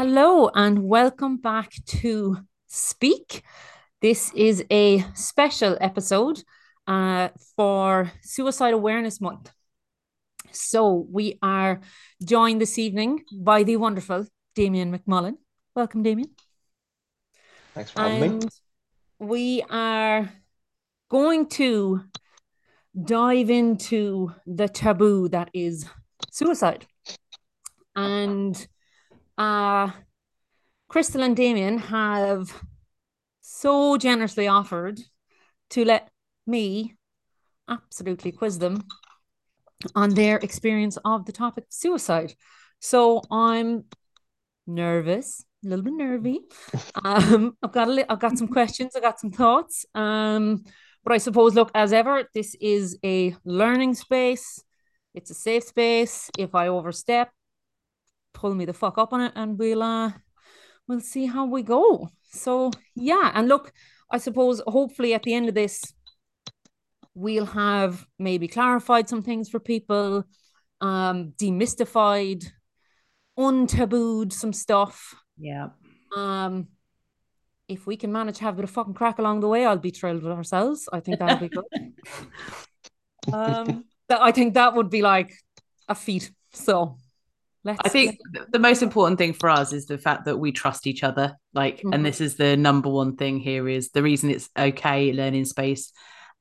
Hello and welcome back to Speak. This is a special episode uh, for Suicide Awareness Month. So we are joined this evening by the wonderful Damien McMullen. Welcome, Damien. Thanks for having And me. we are going to dive into the taboo that is suicide. And uh, Crystal and Damien have so generously offered to let me absolutely quiz them on their experience of the topic of suicide. So I'm nervous, a little bit nervy. Um, I've got a li- I've got some questions, I got some thoughts. Um, but I suppose, look, as ever, this is a learning space. It's a safe space. If I overstep, pull me the fuck up on it, and we'll uh, we'll see how we go. So yeah, and look, I suppose hopefully at the end of this, we'll have maybe clarified some things for people, um, demystified, untabooed some stuff. Yeah. Um, if we can manage to have a bit of fucking crack along the way, I'll be thrilled with ourselves. I think that'll be good. um, I think that would be like a feat. So let's. I think th- the most important thing for us is the fact that we trust each other. Like, Mhm. and this is the number one thing here is the reason it's okay learning space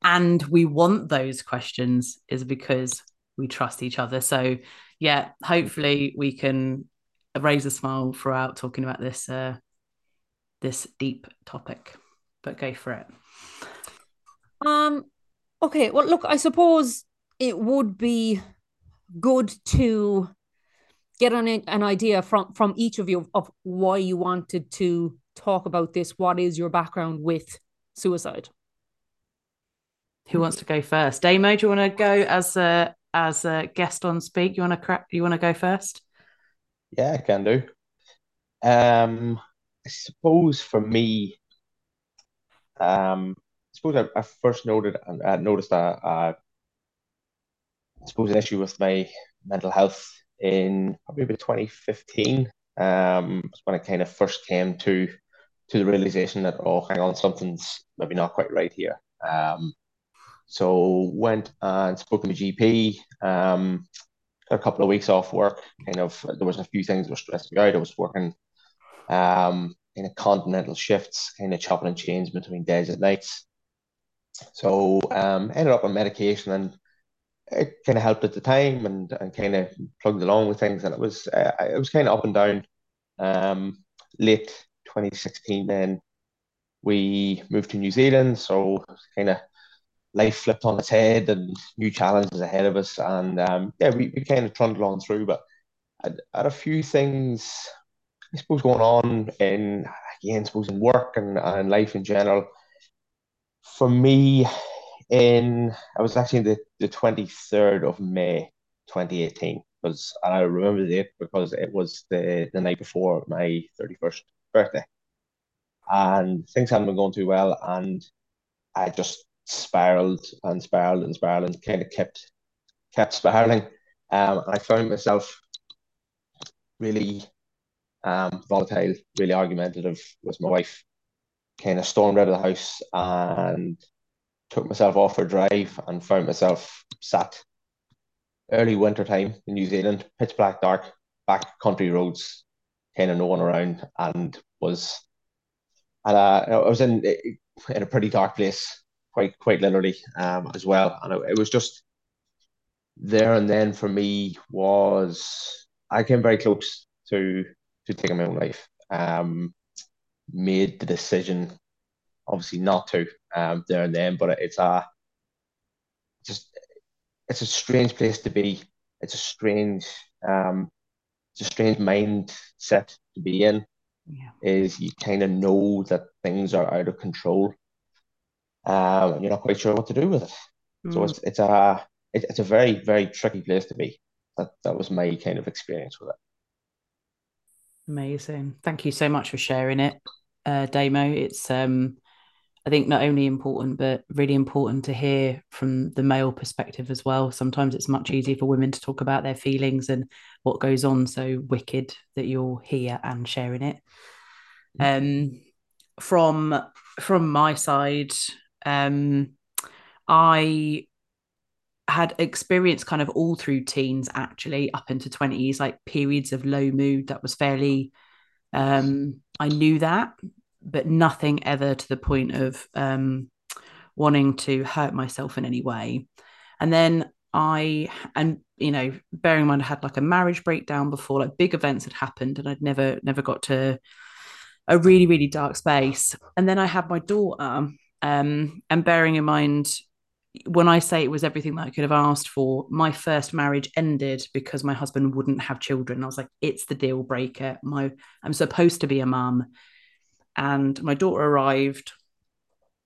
and we want those questions is because we trust each other. So yeah, hopefully we can raise a smile throughout talking about this uh this deep topic. But go for it. Um, okay, well, look, I suppose it would be good to get an, an idea from from each of you of why you wanted to talk about this. What is your background with suicide? Who wants to go first? Damo, do you want to go as a as a guest on speak? You want to crack you want to go first? Yeah, I can do. Um, I suppose for me, um, I suppose I, I first noted and uh, noticed that uh, I suppose an issue with my mental health in probably about 2015. Um, when I kind of first came to to the realization that oh, hang on, something's maybe not quite right here. Um, so went and spoke to my GP. Um, a couple of weeks off work. Kind of there was a few things that were stressing me out. I was working um in a continental shifts, kind of chopping and changing between days and nights. So um ended up on medication and it kind of helped at the time and and kind of plugged along with things and it was uh, it was kind of up and down. Um, late 2016 then we moved to New Zealand, so kind of life flipped on its head and new challenges ahead of us and um yeah we, we kind of trundled on through but I had a few things I suppose going on in again, I suppose in work and, and life in general. For me, in I was actually the, the 23rd of May 2018 because and I remember the date because it was the, the night before my 31st birthday. And things hadn't been going too well and I just spiraled and spiraled and spiraled and kind of kept kept spiraling. Um, and I found myself really um, volatile, really argumentative with my wife. Kind of stormed out of the house and took myself off for a drive and found myself sat early winter time in New Zealand, pitch black dark, back country roads, kind of no one around, and was and uh, I was in in a pretty dark place, quite quite literally, um, as well. And it, it was just there and then for me was I came very close to to taking my own life. Um, made the decision, obviously not to, um, there and then, but it's a just it's a strange place to be. It's a strange um, it's a strange mindset to be in. Yeah. Is you kind of know that things are out of control, um, and you're not quite sure what to do with it. So Mm. it's it's a it, it's a very very tricky place to be. That that was my kind of experience with it. Amazing. Thank you so much for sharing it, uh, Damo. It's um I think not only important, but really important to hear from the male perspective as well. Sometimes it's much easier for women to talk about their feelings and what goes on. So wicked that you're here and sharing it. Um, from from my side, um, I had experienced kind of all through teens actually up into 20s like periods of low mood that was fairly um i knew that but nothing ever to the point of um wanting to hurt myself in any way and then i and you know bearing in mind i had like a marriage breakdown before like big events had happened and i'd never never got to a really really dark space and then i had my daughter um and bearing in mind when I say it was everything that I could have asked for, my first marriage ended because my husband wouldn't have children. I was like, it's the deal breaker. My I'm supposed to be a mum. And my daughter arrived,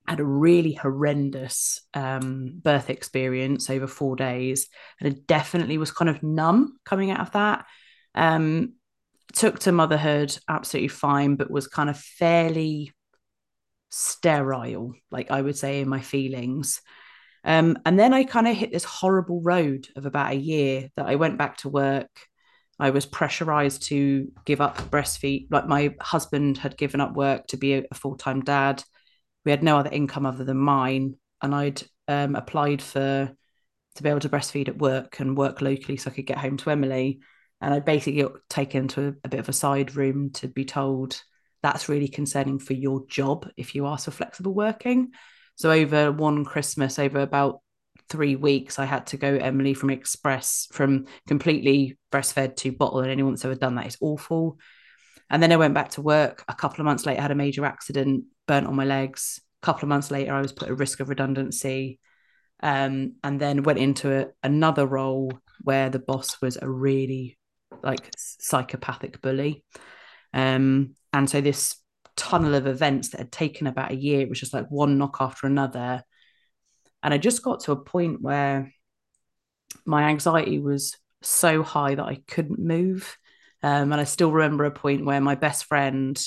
had a really horrendous um, birth experience over four days, and it definitely was kind of numb coming out of that. Um, took to motherhood absolutely fine, but was kind of fairly sterile, like I would say in my feelings. Um, and then I kind of hit this horrible road of about a year that I went back to work. I was pressurized to give up breastfeed. Like my husband had given up work to be a, a full time dad. We had no other income other than mine. And I'd um, applied for to be able to breastfeed at work and work locally so I could get home to Emily. And I basically got taken to a, a bit of a side room to be told that's really concerning for your job if you ask for flexible working. So over one Christmas, over about three weeks, I had to go Emily from express from completely breastfed to bottle, and anyone that's ever done that is awful. And then I went back to work. A couple of months later, I had a major accident, burnt on my legs. A couple of months later, I was put at risk of redundancy. Um, and then went into a, another role where the boss was a really like psychopathic bully. Um, and so this tunnel of events that had taken about a year. It was just like one knock after another. And I just got to a point where my anxiety was so high that I couldn't move. Um, and I still remember a point where my best friend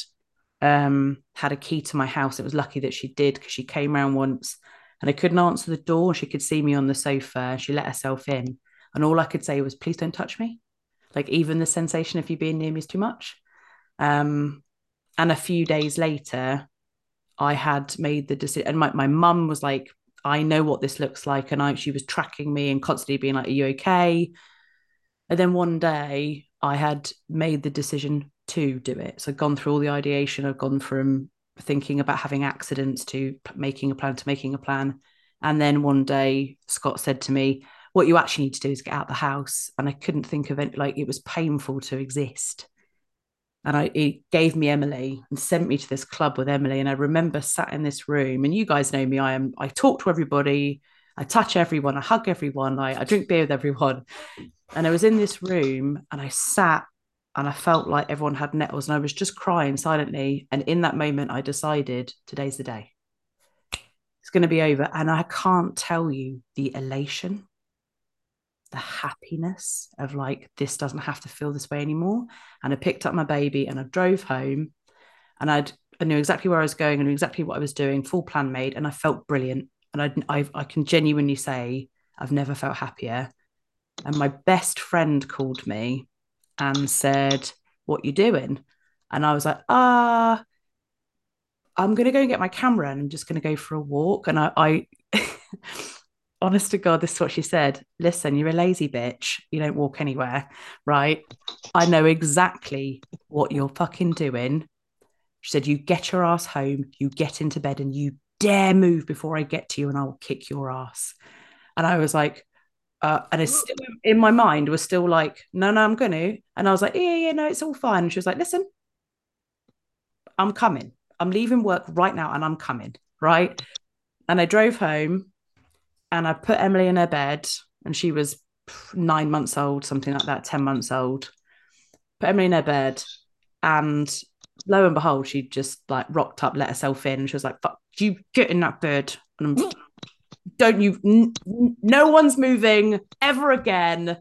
um, had a key to my house. It was lucky that she did because she came around once and I couldn't answer the door. She could see me on the sofa. She let herself in. And all I could say was, please don't touch me. Like, even the sensation of you being near me is too much. Um, and a few days later i had made the decision and my, my mum was like i know what this looks like. And i she was tracking me and constantly being like are you okay? And then one day i had made the decision to do it. So I'd gone through all the ideation. I've gone from thinking about having accidents to making a plan to making a plan. And then one day scott said to me what you actually need to do is get out the house. And i couldn't think of it like it was painful to exist and I he gave me Emily and sent me to this club with Emily. And I remember sat in this room, and you guys know me. I am I talk to everybody, I touch everyone, I hug everyone, I, I drink beer with everyone. And I was in this room and I sat and I felt like everyone had nettles and I was just crying silently. And in that moment, I decided today's the day. It's going to be over. And I can't tell you the elation the happiness of like this doesn't have to feel this way anymore. And i picked up my baby and i drove home and i'd i knew exactly where i was going and exactly what i was doing full plan made and i felt brilliant. And i i, I can genuinely say i've never felt happier. And my best friend called me and said what you doing? And i was like ah i'm going to go and get my camera and i'm just going to go for a walk. And i i honest to God, this is what she said. Listen, you're a lazy bitch. You don't walk anywhere, right? I know exactly what you're fucking doing. She said, You get your ass home, you get into bed, and you dare move before I get to you, and I will kick your ass. And I was like, uh, and it's still in my mind was still like, no, no, I'm gonna. And I was like, yeah, yeah, no, it's all fine. And she was like, listen, I'm coming. I'm leaving work right now, and I'm coming. Right. And I drove home and I put Emily in her bed, and she was nine months old, something like that, 10 months old. Put Emily in her bed, and lo and behold, she just like rocked up, let herself in. And she was like, Fuck, you get in that bed. And I'm, don't you, n- no one's moving ever again.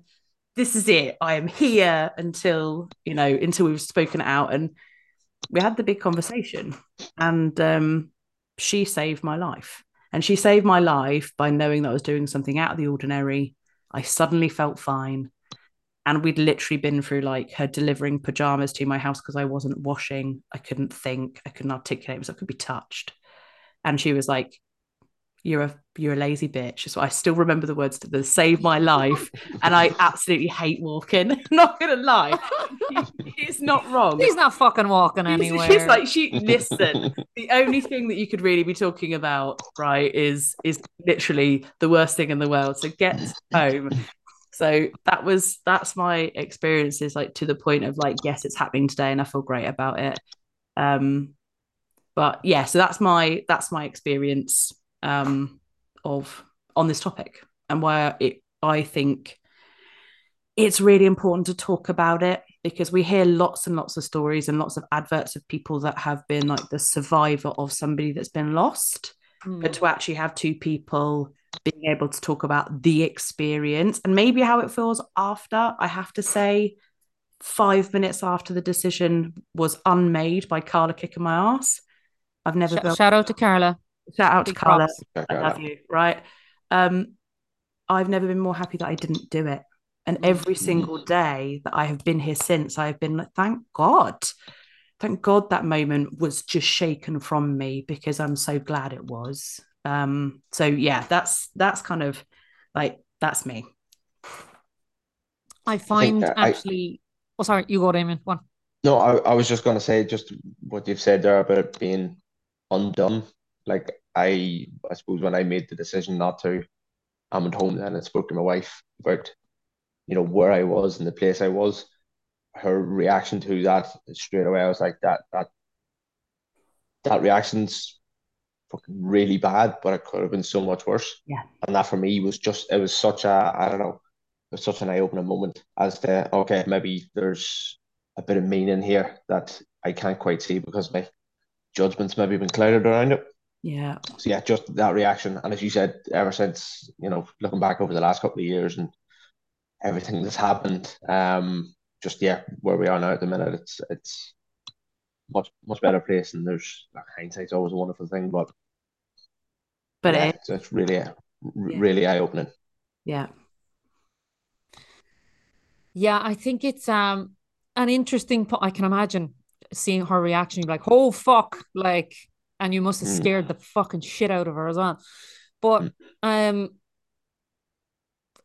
This is it. I am here until, you know, until we've spoken out. And we had the big conversation. And um, she saved my life. And she saved my life by knowing that I was doing something out of the ordinary. I suddenly felt fine. And we'd literally been through like her delivering pajamas to my house because I wasn't washing. I couldn't think. I couldn't articulate because I could be touched. And she was like, you're a you're a lazy bitch. So I still remember the words to the save my life. And I absolutely hate walking. not gonna lie. it's not wrong. He's not fucking walking anywhere. She's like, she listen, the only thing that you could really be talking about, right, is is literally the worst thing in the world. So get home. So that was that's my experiences, like to the point of like, yes, it's happening today and I feel great about it. Um but yeah, so that's my that's my experience um, of on this topic and why it I think it's really important to talk about it because we hear lots and lots of stories and lots of adverts of people that have been like the survivor of somebody that's been lost mm. but to actually have two people being able to talk about the experience and maybe how it feels after i have to say five minutes after the decision was unmade by carla kicking my ass i've never Sh- shout out to carla Shout out Big to Carla. I love you. Right. Um, I've never been more happy that I didn't do it. And every single day that I have been here since, I've been like, thank God. Thank God that moment was just shaken from me because I'm so glad it was. Um, so yeah, that's that's kind of like that's me. I find I actually I, oh sorry, you go, Damien. One. No, I, I was just gonna say just what you've said there about being undone like I I suppose when I made the decision not to, I went home then and spoke to my wife about, you know, where I was and the place I was. Her reaction to that straight away, I was like, that that that reaction's fucking really bad, but it could have been so much worse. Yeah. And that for me was just it was such a I don't know, it was such an eye opening moment as to okay, maybe there's a bit of meaning here that I can't quite see because my judgment's maybe been clouded around it. Yeah. So yeah, just that reaction, and as you said, ever since you know, looking back over the last couple of years and everything that's happened, um, just yeah, where we are now at the minute, it's it's much much better place, and there's like, hindsight's always a wonderful thing, but but yeah, it, it's, really really yeah. eye opening. Yeah. Yeah, I think it's um an interesting. Po- I can imagine seeing her reaction. You're like, "Oh fuck!" Like and you must have mm. scared the fucking shit out of her as well. But mm. um,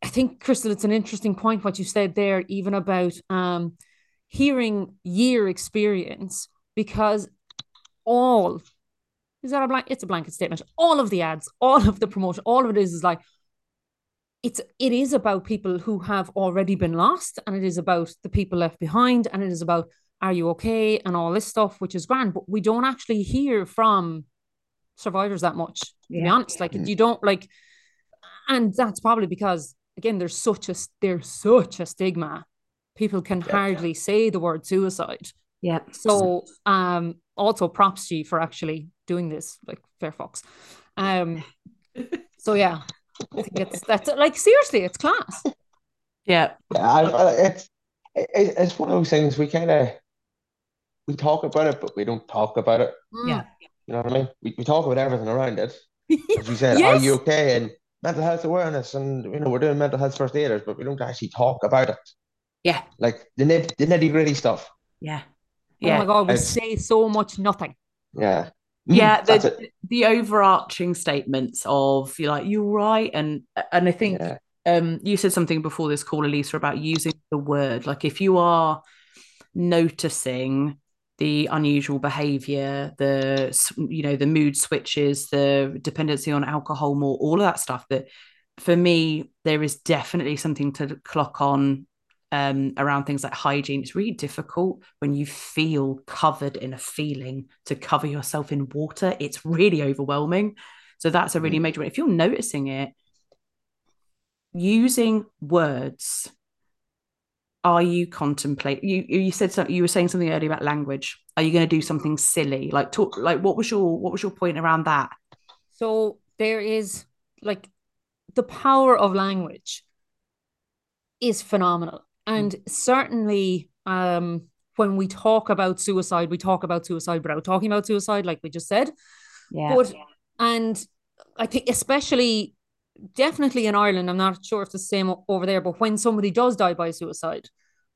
I think Crystal, it's an interesting point what you said there, even about um hearing year experience, because all is that a blank? It's a blanket statement. All of the ads, all of the promotion, all of it is is like it's it is about people who have already been lost, and it is about the people left behind, and it is about are you okay and all this stuff which is grand but we don't actually hear from survivors that much to yeah. be honest. Like mm. you don't like and that's probably because again there's such a there's such a stigma. People can yeah. hardly say the word suicide. Yeah. So um also props to you for actually doing this like fair fox um so yeah. I think it's that's like seriously it's class. Yeah. Yeah I, I, it's it's one of those things we kind of we talk about it, but we don't talk about it. Mm. Yeah. You know what I mean? We, we talk about everything around it. As you said, yes. are you okay? And mental health awareness, and you know, we're doing mental health first aiders, but we don't actually talk about it. Yeah. Like the nit the nitty gritty stuff. Yeah. Yeah. Oh my god, we it's, say so much nothing. Yeah. Mm, yeah, the the overarching statements of you're like, you're right. And and I think yeah. um you said something before this call, Elisa, about using the word. Like if you are noticing the unusual behavior the you know the mood switches the dependency on alcohol more all of that stuff that for me there is definitely something to clock on um, around things like hygiene. It's really difficult when you feel covered in a feeling to cover yourself in water. It's really overwhelming. So that's a really mm. major one. If you're noticing it using words are you contemplate you you said something you were saying something earlier about language. Are you going to do something silly? Like talk like what was your what was your point around that? So there is like the power of language is phenomenal. And mm. certainly um when we talk about suicide we talk about suicide without talking about suicide like we just said. Yeah. But and I think especially definitely in Ireland, I'm not sure if it's the same over there, but when somebody does die by suicide,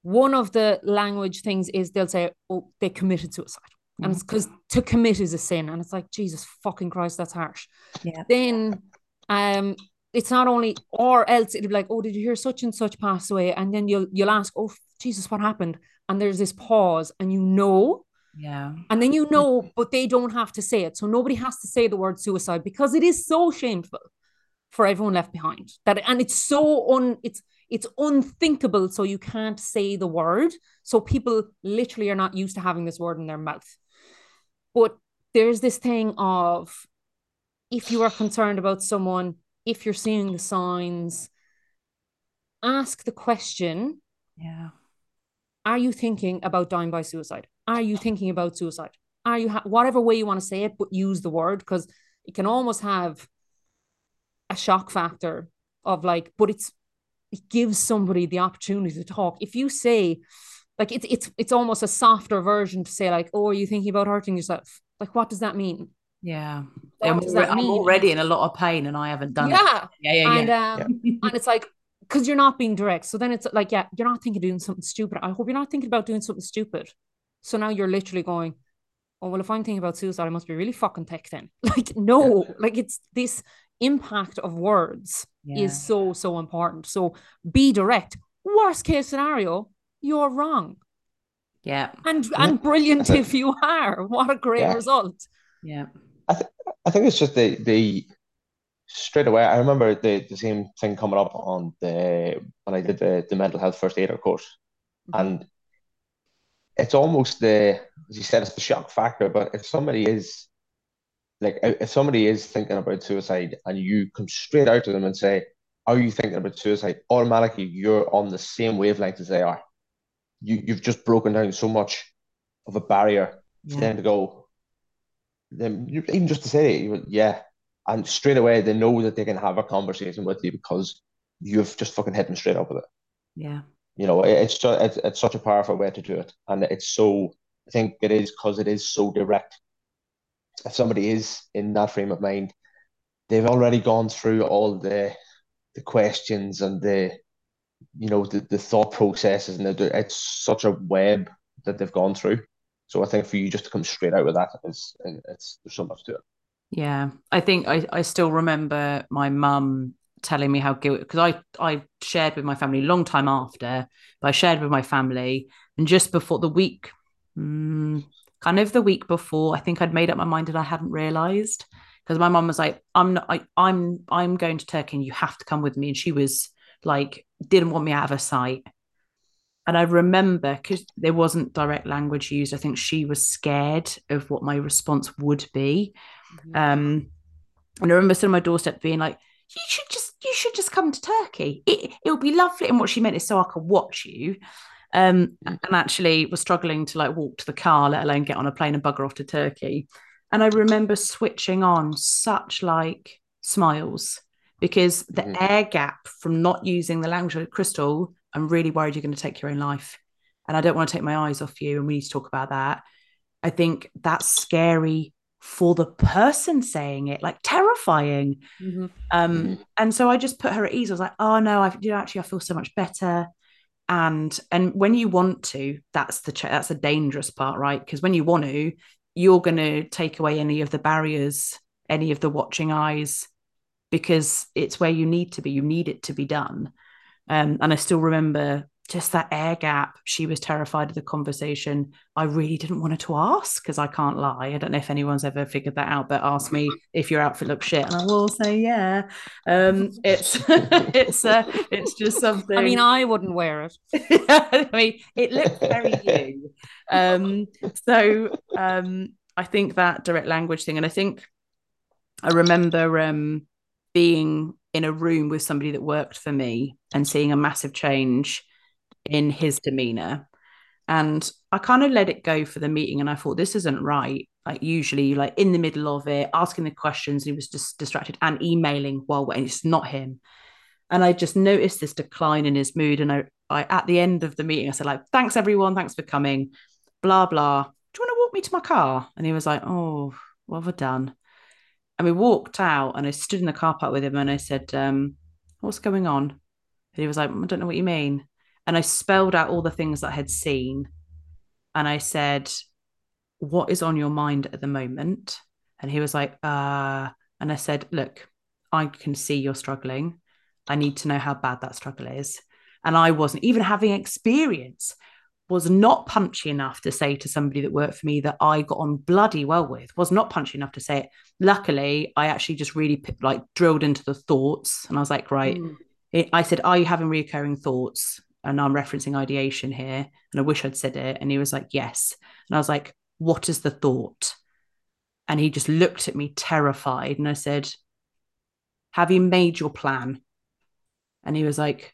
one of the language things is they'll say, Oh, they committed suicide. And it's because to commit is a sin. And it's like, Jesus fucking Christ, that's harsh. Yeah. Then um it's not only or else it'll be like, Oh, did you hear such and such pass away? And then you'll you'll ask, Oh Jesus, what happened? And there's this pause, and you know Yeah. and then you know, but they don't have to say it. So nobody has to say the word suicide because it is so shameful for everyone left behind. That and it's so un it's it's unthinkable. So you can't say the word. So people literally are not used to having this word in their mouth. But there's this thing of if you are concerned about someone, if you're seeing the signs, ask the question Yeah. are you thinking about dying by suicide? Are you thinking about suicide? Are you ha- whatever way you want to say it, but use the word because it can almost have a shock factor of like, but it's it gives somebody the opportunity to talk. If you say, like, it's it's it's almost a softer version to say like, oh, are you thinking about hurting yourself? Like, what does that mean? Yeah. What I'm, does that I'm mean? already in a lot of pain and I haven't done it. yeah, Yeah. Yeah. and Yeah. um, and it's like because you're not being direct. So then it's like, yeah, you're not thinking of doing something stupid. I hope you're not thinking about doing something stupid. So now you're literally going, oh well, if I'm thinking about suicide, I must be really fucking thick then. Like no, like it's this impact of words Yeah. is so so important. So be direct. Worst case scenario, you're wrong, Yeah. and and brilliant That's if you are. What a great Yeah. result. Yeah. I think it's just the the straight away. I remember the the same thing coming up on the when I did the the mental health first aider course, mm-hmm. and it's almost the as you said, it's the shock factor. But if somebody is like if somebody is thinking about suicide and you come straight out to them and say, "Are you thinking about suicide?" Automatically, you're on the same wavelength as they are. You you've just broken down so much of a barrier for Yeah. them to go. Then even just to say, it, yeah, and straight away they know that they can have a conversation with you because you've just fucking hit them straight up with it. Yeah. You know, it- it's just it's, it's such a powerful way to do it, and it's so. I think it is because it is so direct. If somebody is in that frame of mind, they've already gone through all the the questions and the you know the, the thought processes, and the, it's such a web that they've gone through. So I think for you just to come straight out with that is it's there's so much to it. Yeah, I think I, I still remember my mum telling me how guilty because I I shared with my family a long time after, but I shared with my family and just before the week, mm, kind of the week before, I think I'd made up my mind and I hadn't realised because my mum was like, "I'm not, I, I'm I'm going to Turkey and you have to come with me," and she was like, didn't want me out of her sight. And I remember because there wasn't direct language used, I think she was scared of what my response would be. Um, and I remember sitting on my doorstep being like, "You should just, you should just come to Turkey. It it'll be lovely." And what she meant is so I could watch you. Um, and actually was struggling to like walk to the car, let alone get on a plane and bugger off to Turkey. And I remember switching on such like smiles because the Mhm. air gap from not using the language of Crystal, I'm really worried you're going to take your own life. And I don't want to take my eyes off you. And we need to talk about that. I think that's scary for the person saying it, like terrifying. Mhm. Um, Mhm. and so I just put her at ease. I was like, oh no, I you know actually I feel so much better. And and when you want to, that's the that's the dangerous part, right? Because when you want to, you're going to take away any of the barriers, any of the watching eyes, because it's where you need to be. You need it to be done. Um, and I still remember just that air gap. She was terrified of the conversation. I really didn't want her to ask because I can't lie. I don't know if anyone's ever figured that out, but ask me if your outfit looks shit, and I will say yeah. Um, it's it's uh, it's just something. I mean, I wouldn't wear it. I mean, it looks very you. Um, so um, I think that direct language thing, and I think I remember um, being in a room with somebody that worked for me and seeing a massive change in his demeanor. And I kind of let it go for the meeting, and I thought this isn't right. Like usually, like in the middle of it, asking the questions, he was just distracted and emailing while and it's not him. And I just noticed this decline in his mood. And I, I at the end of the meeting, I said, like, thanks everyone, thanks for coming, blah blah. Do you want to walk me to my car? And he was like, oh, what have I done? And we walked out and I stood in the car park with him and I said, um, What's going on? And he was like, I don't know what you mean. And I spelled out all the things that I had seen. And I said, What is on your mind at the moment? And he was like, uh, and I said, Look, I can see you're struggling. I need to know how bad that struggle is. And I wasn't even having experience, was not punchy enough to say to somebody that worked for me that I got on bloody well with, was not punchy enough to say it. Luckily, I actually just really like drilled into the thoughts. And I was like, right. Mm. It, I said, Are you having recurring thoughts? And I'm referencing ideation here. And I wish I'd said it. And he was like, Yes. And I was like, What is the thought? And he just looked at me terrified. And I said, Have you made your plan? And he was like,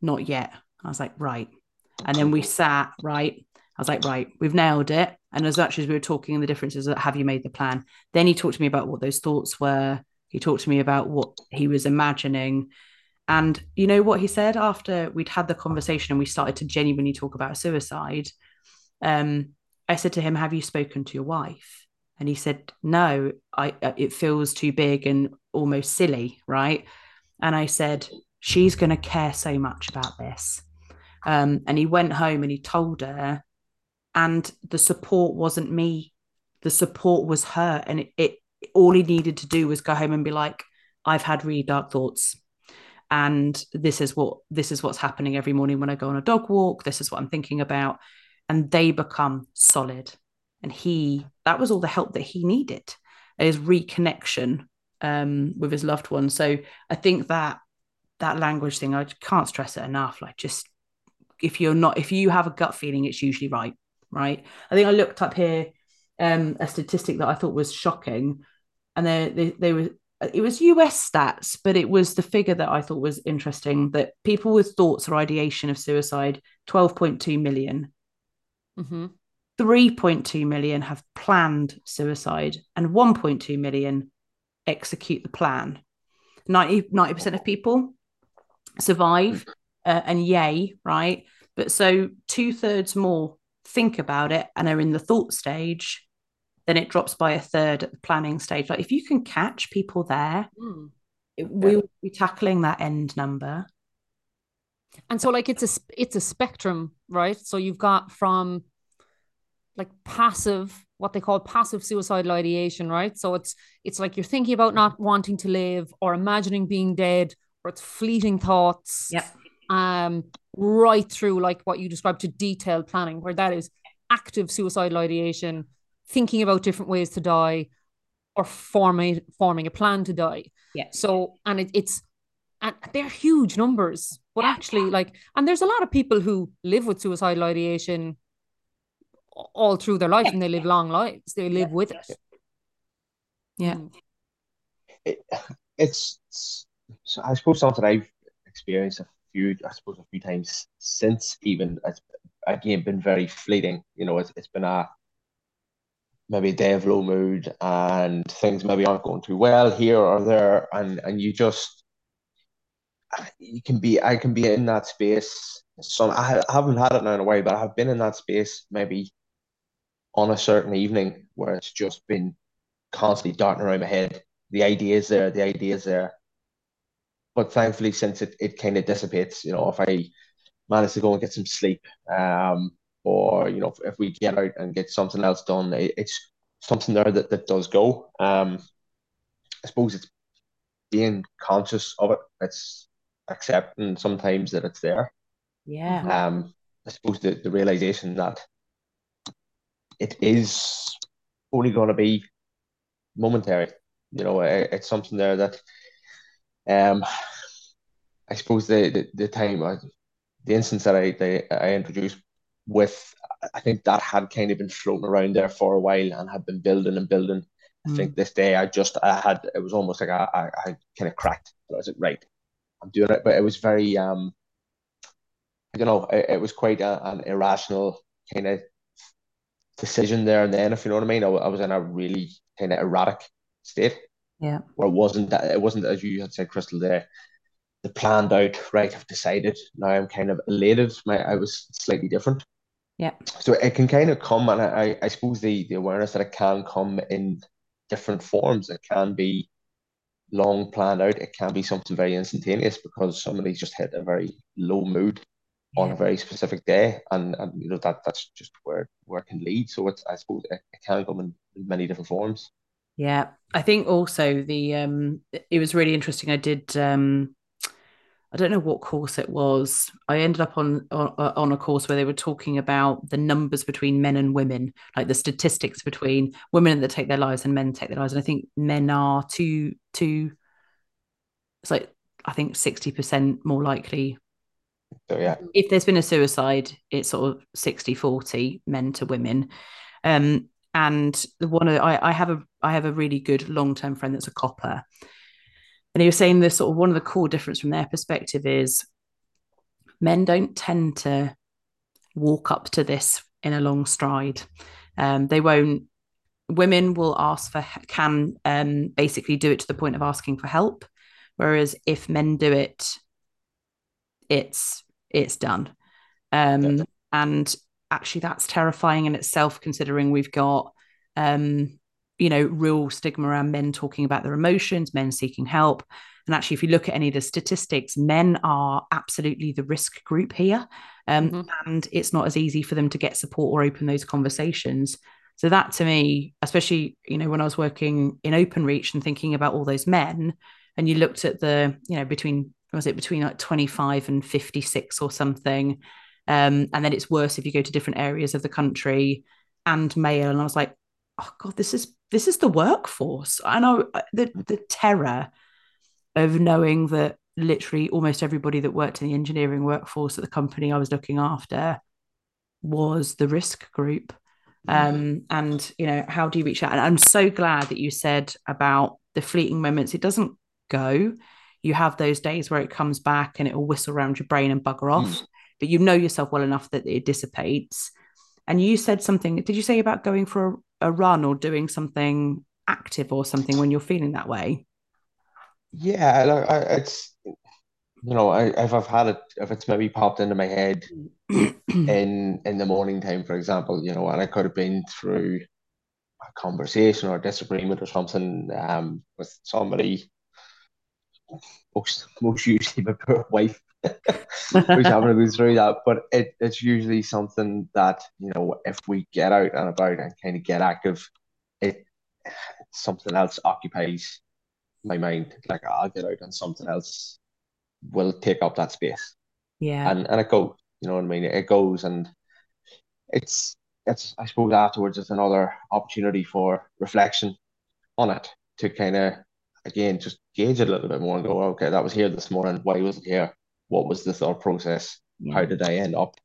Not yet. I was like, Right. And then we sat, right? I was like, Right, we've nailed it. And as much as we were talking and the differences, that have you made the plan? Then he talked to me about what those thoughts were. He talked to me about what he was imagining. And you know what he said after we'd had the conversation and we started to genuinely talk about suicide? Um, I said to him, Have you spoken to your wife? And he said, No, I, uh, it feels too big and almost silly, right? And I said, She's going to care so much about this. Um, and he went home and he told her, and the support wasn't me, the support was her. And it, it all he needed to do was go home and be like, I've had really dark thoughts and this is what this is what's happening every morning when i go on a dog walk. This is what i'm thinking about. And they become solid. And he that was all the help that he needed his reconnection um, with his loved one so i think that that language thing i can't stress it enough. Like just if you're not if you have a gut feeling it's usually right right? I think i looked up here um, a statistic that i thought was shocking. And they, they, they were it was US stats, but it was the figure that I thought was interesting that people with thoughts or ideation of suicide, 12.2 million. Mm-hmm. 3.2 million have planned suicide and 1.2 million execute the plan 90, 90% of people survive uh, and yay right but so two-thirds more think about it and are in the thought stage then it drops by a third at the planning stage. Like if you can catch people there mm. we'll be tackling that end number. And so like it's a it's a spectrum right? So you've got from like passive what they call passive suicidal ideation right? So it's it's like you're thinking about not wanting to live or imagining being dead or it's fleeting thoughts yeah um right through like what you described to detailed planning where that is active suicidal ideation thinking about different ways to die or forming forming a plan to die yeah so and it, it's and they're huge numbers but actually like and there's a lot of people who live with suicidal ideation all through their life and they live long lives. They live with it. Yeah. Mm. It, it's, so I suppose something I've experienced a few, I suppose a few times since even it's again been very fleeting. You know, it's, it's been a maybe of low mood and things maybe aren't going too well here or there and and you just you can be I can be in that space some I haven't had it now in a way but I've been in that space maybe on a certain evening where it's just been constantly darting around my head. The idea is there, the idea is there. But thankfully, since it, it kind of dissipates, you know, if I manage to go and get some sleep, um, or you know, if, if we get out and get something else done, it, it's something there that, that does go. Um, I suppose it's being conscious of it. It's accepting sometimes that it's there. Yeah. Um, I suppose the, the realization that it is only going to be momentary. You know, it, it's something there that, um, I suppose the the, the time, uh, the instance that I the, I introduced with, I think that had kind of been floating around there for a while and had been building and building. I mm. think this day I just I had it was almost like I I, I kind of cracked. I was like, right, I'm doing it, but it was very um, I don't know, it, it was quite a, an irrational kind of decision there and then, if you know what I mean. I, I was in a really kind of erratic state. Yeah. Where it wasn't that it wasn't as you had said, Crystal, there the planned out, right, I've decided. Now I'm kind of elated. My I was slightly different. Yeah. So it can kind of come and I, I suppose the the awareness that it can come in different forms. It can be long planned out. It can be something very instantaneous because somebody's just hit a very low mood yeah. on a very specific day, and, and you know that that's just where where it can lead. So it's I suppose it, it can come in many different forms. Yeah, I think also the um it was really interesting. I did um I don't know what course it was. I ended up on, on on a course where they were talking about the numbers between men and women, like the statistics between women that take their lives and men take their lives. And I think men are two two. It's like I think sixty percent more likely. So yeah, if there's been a suicide, it's sort of 60-40 men to women. Um, and the one I, I have a I have a really good long term friend that's a copper, and he was saying this sort of one of the core difference from their perspective is men don't tend to walk up to this in a long stride. Um, they won't. Women will ask for can um, basically do it to the point of asking for help, whereas if men do it, it's it's done. Um, and actually, that's terrifying in itself, considering we've got um, you know, real stigma around men talking about their emotions, men seeking help. And actually, if you look at any of the statistics, men are absolutely the risk group here. Um, mm-hmm. And it's not as easy for them to get support or open those conversations. So, that to me, especially, you know, when I was working in Openreach and thinking about all those men, and you looked at the, you know, between, was it between like 25 and 56 or something? Um, and then it's worse if you go to different areas of the country and male. And I was like, oh God, this is this is the workforce. I know the the terror of knowing that literally almost everybody that worked in the engineering workforce at the company I was looking after was the risk group. Um, and you know, how do you reach out? And I'm so glad that you said about the fleeting moments. It doesn't go. You have those days where it comes back and it will whistle around your brain and bugger off, mm. but you know yourself well enough that it dissipates. And you said something, did you say about going for a run or doing something active or something when you're feeling that way? Yeah, like I, it's you know, I, if I've had it, if it's maybe popped into my head in in the morning time, for example, you know, and I could have been through a conversation or a disagreement or something um, with somebody, most most usually my poor wife, who's having to go through that. But it, it's usually something that, you know, if we get out and about and kind of get active, it something else occupies my mind. Like I'll get out and something else will take up that space. Yeah. And and it goes, you know what I mean? It goes and it's it's I suppose afterwards it's another opportunity for reflection on it to kind of again just gauge it a little bit more and go, oh, okay, that was here this morning. Why was it here? What was the thought process? Yeah. How did I end up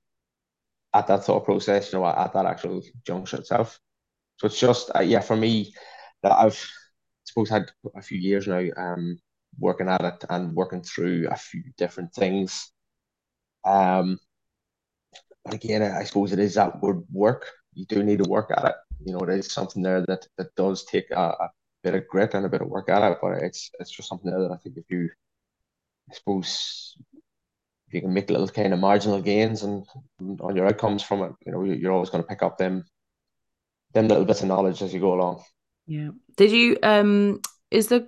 at that thought process? You know, at that actual juncture itself. So it's just uh, yeah, for me, that I've I suppose had a few years now um working at it and working through a few different things. Um, but again, I suppose it is that word work. You do need to work at it. You know, it is something there that that does take a, a bit of grit and a bit of work at it. But it's it's just something there that I think if you, I suppose, you can make little kind of marginal gains and, and on your outcomes from it, you know, you're always going to pick up them them little bits of knowledge as you go along. Yeah. Did you um is the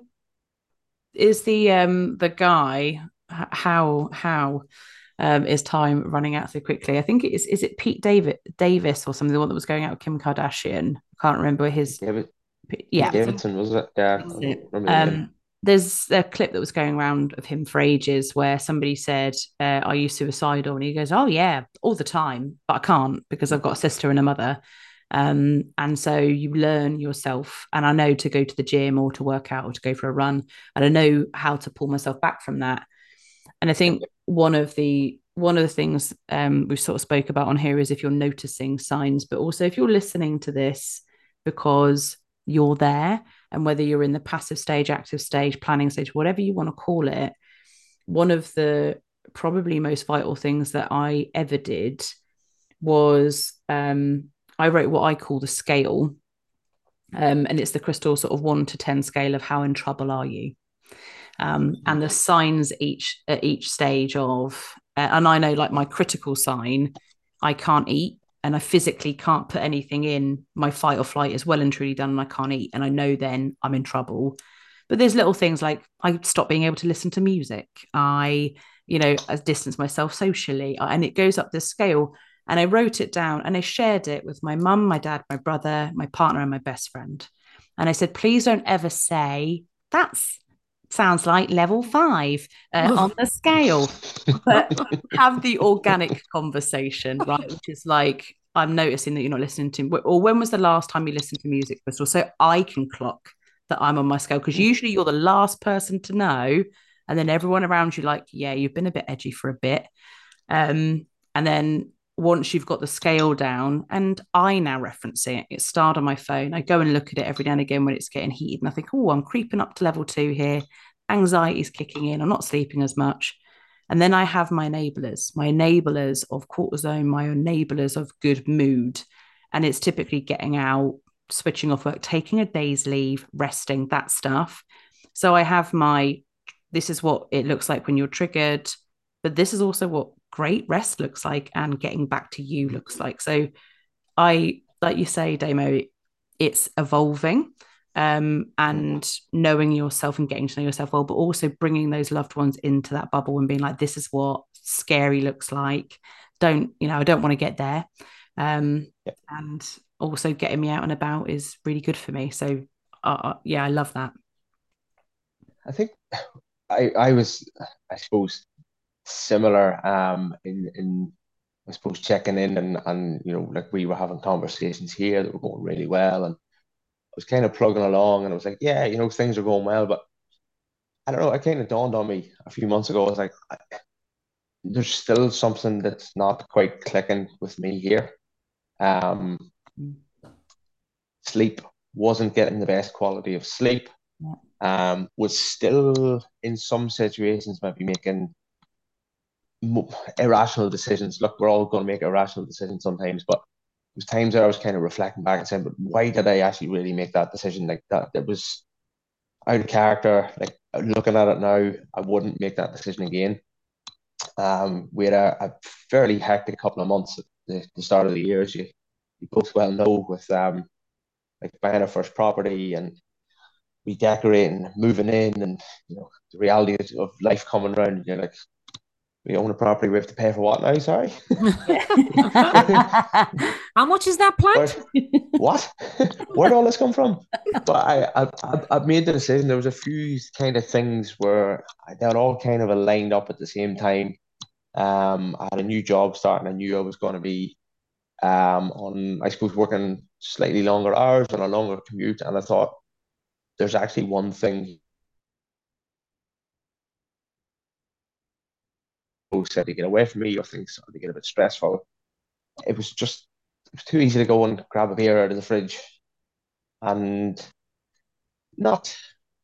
is the um the guy how how um is time running out so quickly? I think it is is it Pete David Davis or something, the one that was going out with Kim Kardashian. I can't remember his David, yeah. Davidson was it? Yeah. It. Um there's a clip that was going around of him for ages where somebody said, uh, Are you suicidal? And he goes, Oh, yeah, all the time, but I can't because I've got a sister and a mother. Um, and so you learn yourself. And I know to go to the gym or to work out or to go for a run, and I know how to pull myself back from that. And I think one of the one of the things um, we sort of spoke about on here is if you're noticing signs, but also if you're listening to this because you're there and whether you're in the passive stage active stage planning stage whatever you want to call it one of the probably most vital things that i ever did was um, i wrote what i call the scale um, and it's the crystal sort of 1 to 10 scale of how in trouble are you? Um, and the signs each at each stage of uh, and i know like my critical sign i can't eat and I physically can't put anything in, my fight or flight is well and truly done and I can't eat. And I know then I'm in trouble. But there's little things like I stop being able to listen to music. I, you know, I distance myself socially uh, and it goes up this scale. And I wrote it down and I shared it with my mum, my dad, my brother, my partner, and my best friend. And I said, please don't ever say, that's sounds like level five uh, on the scale. But have the organic conversation, right? Which is like, I'm noticing that you're not listening to, or when was the last time you listened to music, Crystal? So I can clock that I'm on my scale because usually you're the last person to know. And then everyone around you, like, yeah, you've been a bit edgy for a bit. Um, and then once you've got the scale down, and I now reference it, it's starred on my phone. I go and look at it every now and again when it's getting heated, and I think, oh, I'm creeping up to level two here. Anxiety's kicking in. I'm not sleeping as much. And then I have my enablers, my enablers of cortisone, my enablers of good mood. And it's typically getting out, switching off work, taking a day's leave, resting, that stuff. So I have my, this is what it looks like when you're triggered, but this is also what great rest looks like and getting back to you looks like. So I, like you say, Damo, it's evolving um, and knowing yourself and getting to know yourself well, but also bringing those loved ones into that bubble and being like, this is what scary looks like. Don't, you know, I don't want to get there. Um, yeah. And also getting me out and about is really good for me. So, uh, uh, yeah, I love that. I think I, I was, I suppose, similar um, in, in I suppose checking in and and you know like we were having conversations here that were going really well and I was kind of plugging along and I was like, yeah, you know, things are going well. But I don't know, it kind of dawned on me a few months ago. I was like, I, there's still something that's not quite clicking with me here. Um, sleep wasn't getting the best quality of sleep. Um, was still in some situations maybe making irrational decisions. Look, we're all going to make irrational decisions sometimes, but was times I was kind of reflecting back and saying, but why did I actually really make that decision like that? It was out of character. Like looking at it now, I wouldn't make that decision again. Um, we had a, a fairly hectic couple of months at the, the start of the year, as you, you both well know, with um, like buying our first property and redecorating, moving in, and you know the reality of life coming around. You're like, we own a property, we have to pay for what now? Sorry. How much is that plant? what? Where did all this come from? But I, I, I made the decision. There was a few kind of things where they were all kind of aligned up at the same time. Um, I had a new job starting. I knew I was going to be um, on, I suppose, working slightly longer hours and a longer commute. And I thought, there's actually one thing said to get away from me or things to get a bit stressful. It was just it was too easy to go and grab a beer out of the fridge. And not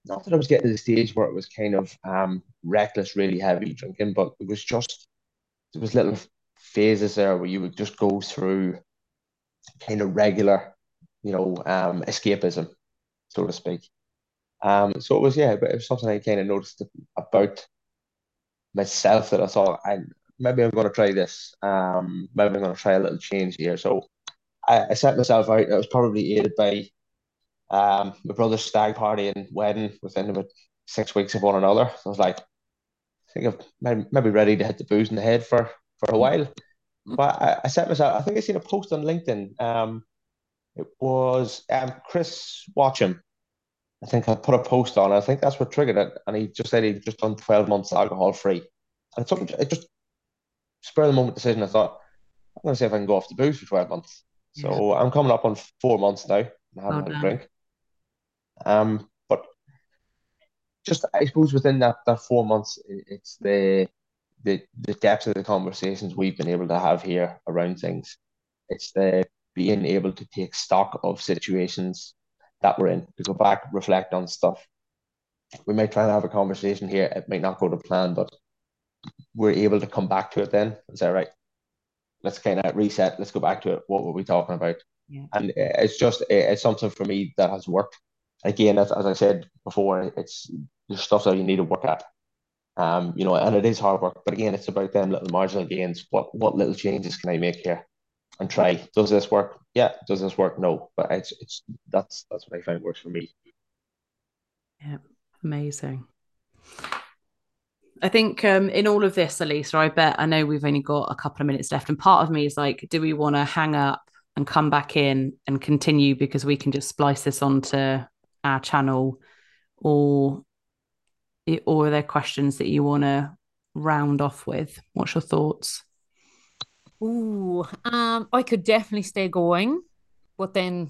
not that I was getting to the stage where it was kind of um, reckless, really heavy drinking, but it was just there was little phases there where you would just go through kind of regular, you know, um, escapism, so to speak. Um, so it was yeah, but it was something I kind of noticed about myself that I thought I maybe I'm going to try this. Um, maybe I'm going to try a little change here. So I, I set myself out. I was probably aided by um my brother's stag party and wedding within about six weeks of one another. So I was like, I think I'm maybe, maybe ready to hit the booze in the head for for a while. But I, I set myself. I think I seen a post on LinkedIn. Um, it was um Chris Watcham I think I put a post on. I think that's what triggered it, and he just said he'd just done twelve months alcohol free, and it took it just spur of the moment decision. I thought I'm going to see if I can go off the booze for twelve months. Yeah. So I'm coming up on four months now. I haven't had a drink. Um, but just I suppose within that that four months, it's the the the depth of the conversations we've been able to have here around things. It's the being able to take stock of situations that we're in to go back, reflect on stuff. We might try and have a conversation here. It might not go to plan, but we're able to come back to it then and say, right, let's kind of reset. Let's go back to it. What were we talking about? Yeah. And it's just it's something for me that has worked. Again, as, as I said before, it's the stuff that you need to work at. Um, you know, and it is hard work. But again, it's about them little marginal gains. What what little changes can I make here? And try. Does this work? Yeah. Does this work? No. But it's it's that's that's what I find works for me. Yeah, amazing. I think um, in all of this, Elisa, I bet I know we've only got a couple of minutes left, and part of me is like, do we want to hang up and come back in and continue because we can just splice this onto our channel, or or are there questions that you want to round off with? What's your thoughts? Ooh, um, I could definitely stay going, but then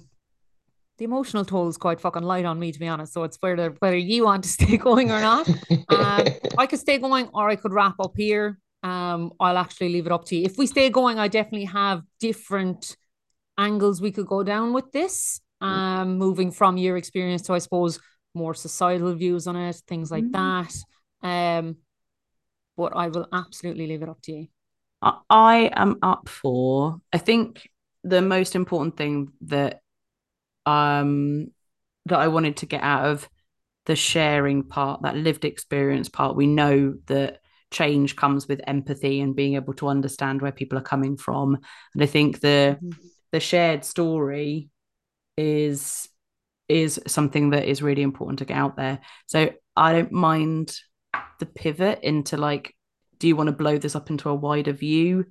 the emotional toll is quite fucking light on me, to be honest. So it's whether whether you want to stay going or not. um, I could stay going, or I could wrap up here. Um, I'll actually leave it up to you. If we stay going, I definitely have different angles we could go down with this. Mm. Um, moving from your experience to, I suppose, more societal views on it, things like mm. that. Um, but I will absolutely leave it up to you. I am up for. I think the most important thing that um that I wanted to get out of the sharing part, that lived experience part. We know that change comes with empathy and being able to understand where people are coming from. And I think the mm-hmm. the shared story is is something that is really important to get out there. So I don't mind the pivot into like, do you want to blow this up into a wider view?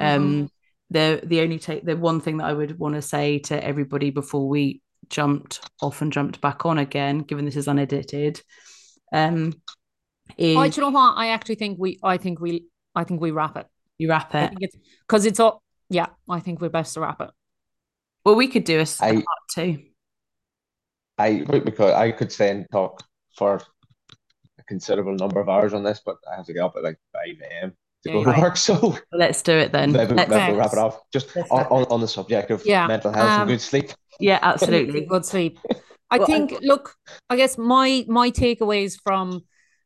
Mm-hmm. Um the the only take the one thing that I would want to say to everybody before we jumped off and jumped back on again, given this is unedited. Um, is, oh, you know what? I actually think we, I think we, I think we wrap it. You wrap it because it's, it's all. Yeah, I think we're best to wrap it. Well, we could do a I, part two. I because I could say and talk for a considerable number of hours on this, but I have to get up at like five a.m. to go to work. So let's do it then. Maybe, maybe we'll wrap it off. Just on, on, on, the subject of yeah. mental health um, and good sleep. Yeah, absolutely. good sleep. I well, think, I, look, I guess my my takeaways from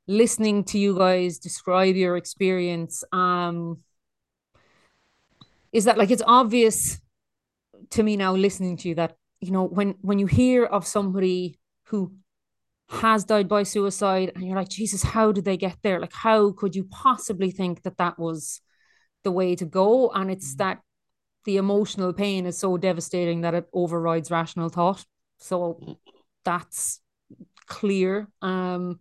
listening to you guys describe your experience um is that like it's obvious to me now listening to you that you know when when you hear of somebody who has died by suicide and you're like jesus how did they get there like how could you possibly think that that was the way to go and it's mm. that the emotional pain is so devastating that it overrides rational thought. So that's clear. Um,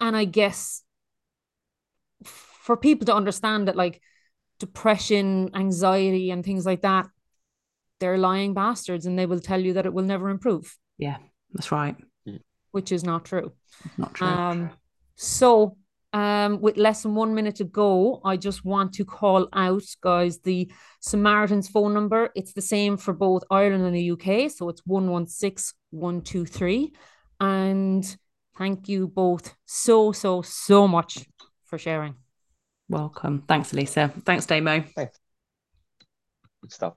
and I guess for people to understand that, like depression, anxiety, and things like that, they're lying bastards and they will tell you that it will never improve. Yeah, that's right. Which is not true. Not true. Um, so um, with less than one minute to go, I just want to call out, guys, the Samaritans phone number. It's the same for both Ireland and the UK. So it's 116 123. And thank you both so, so, so much for sharing. Welcome. Thanks, Elisa. Thanks, Damo. Thanks. Good stuff.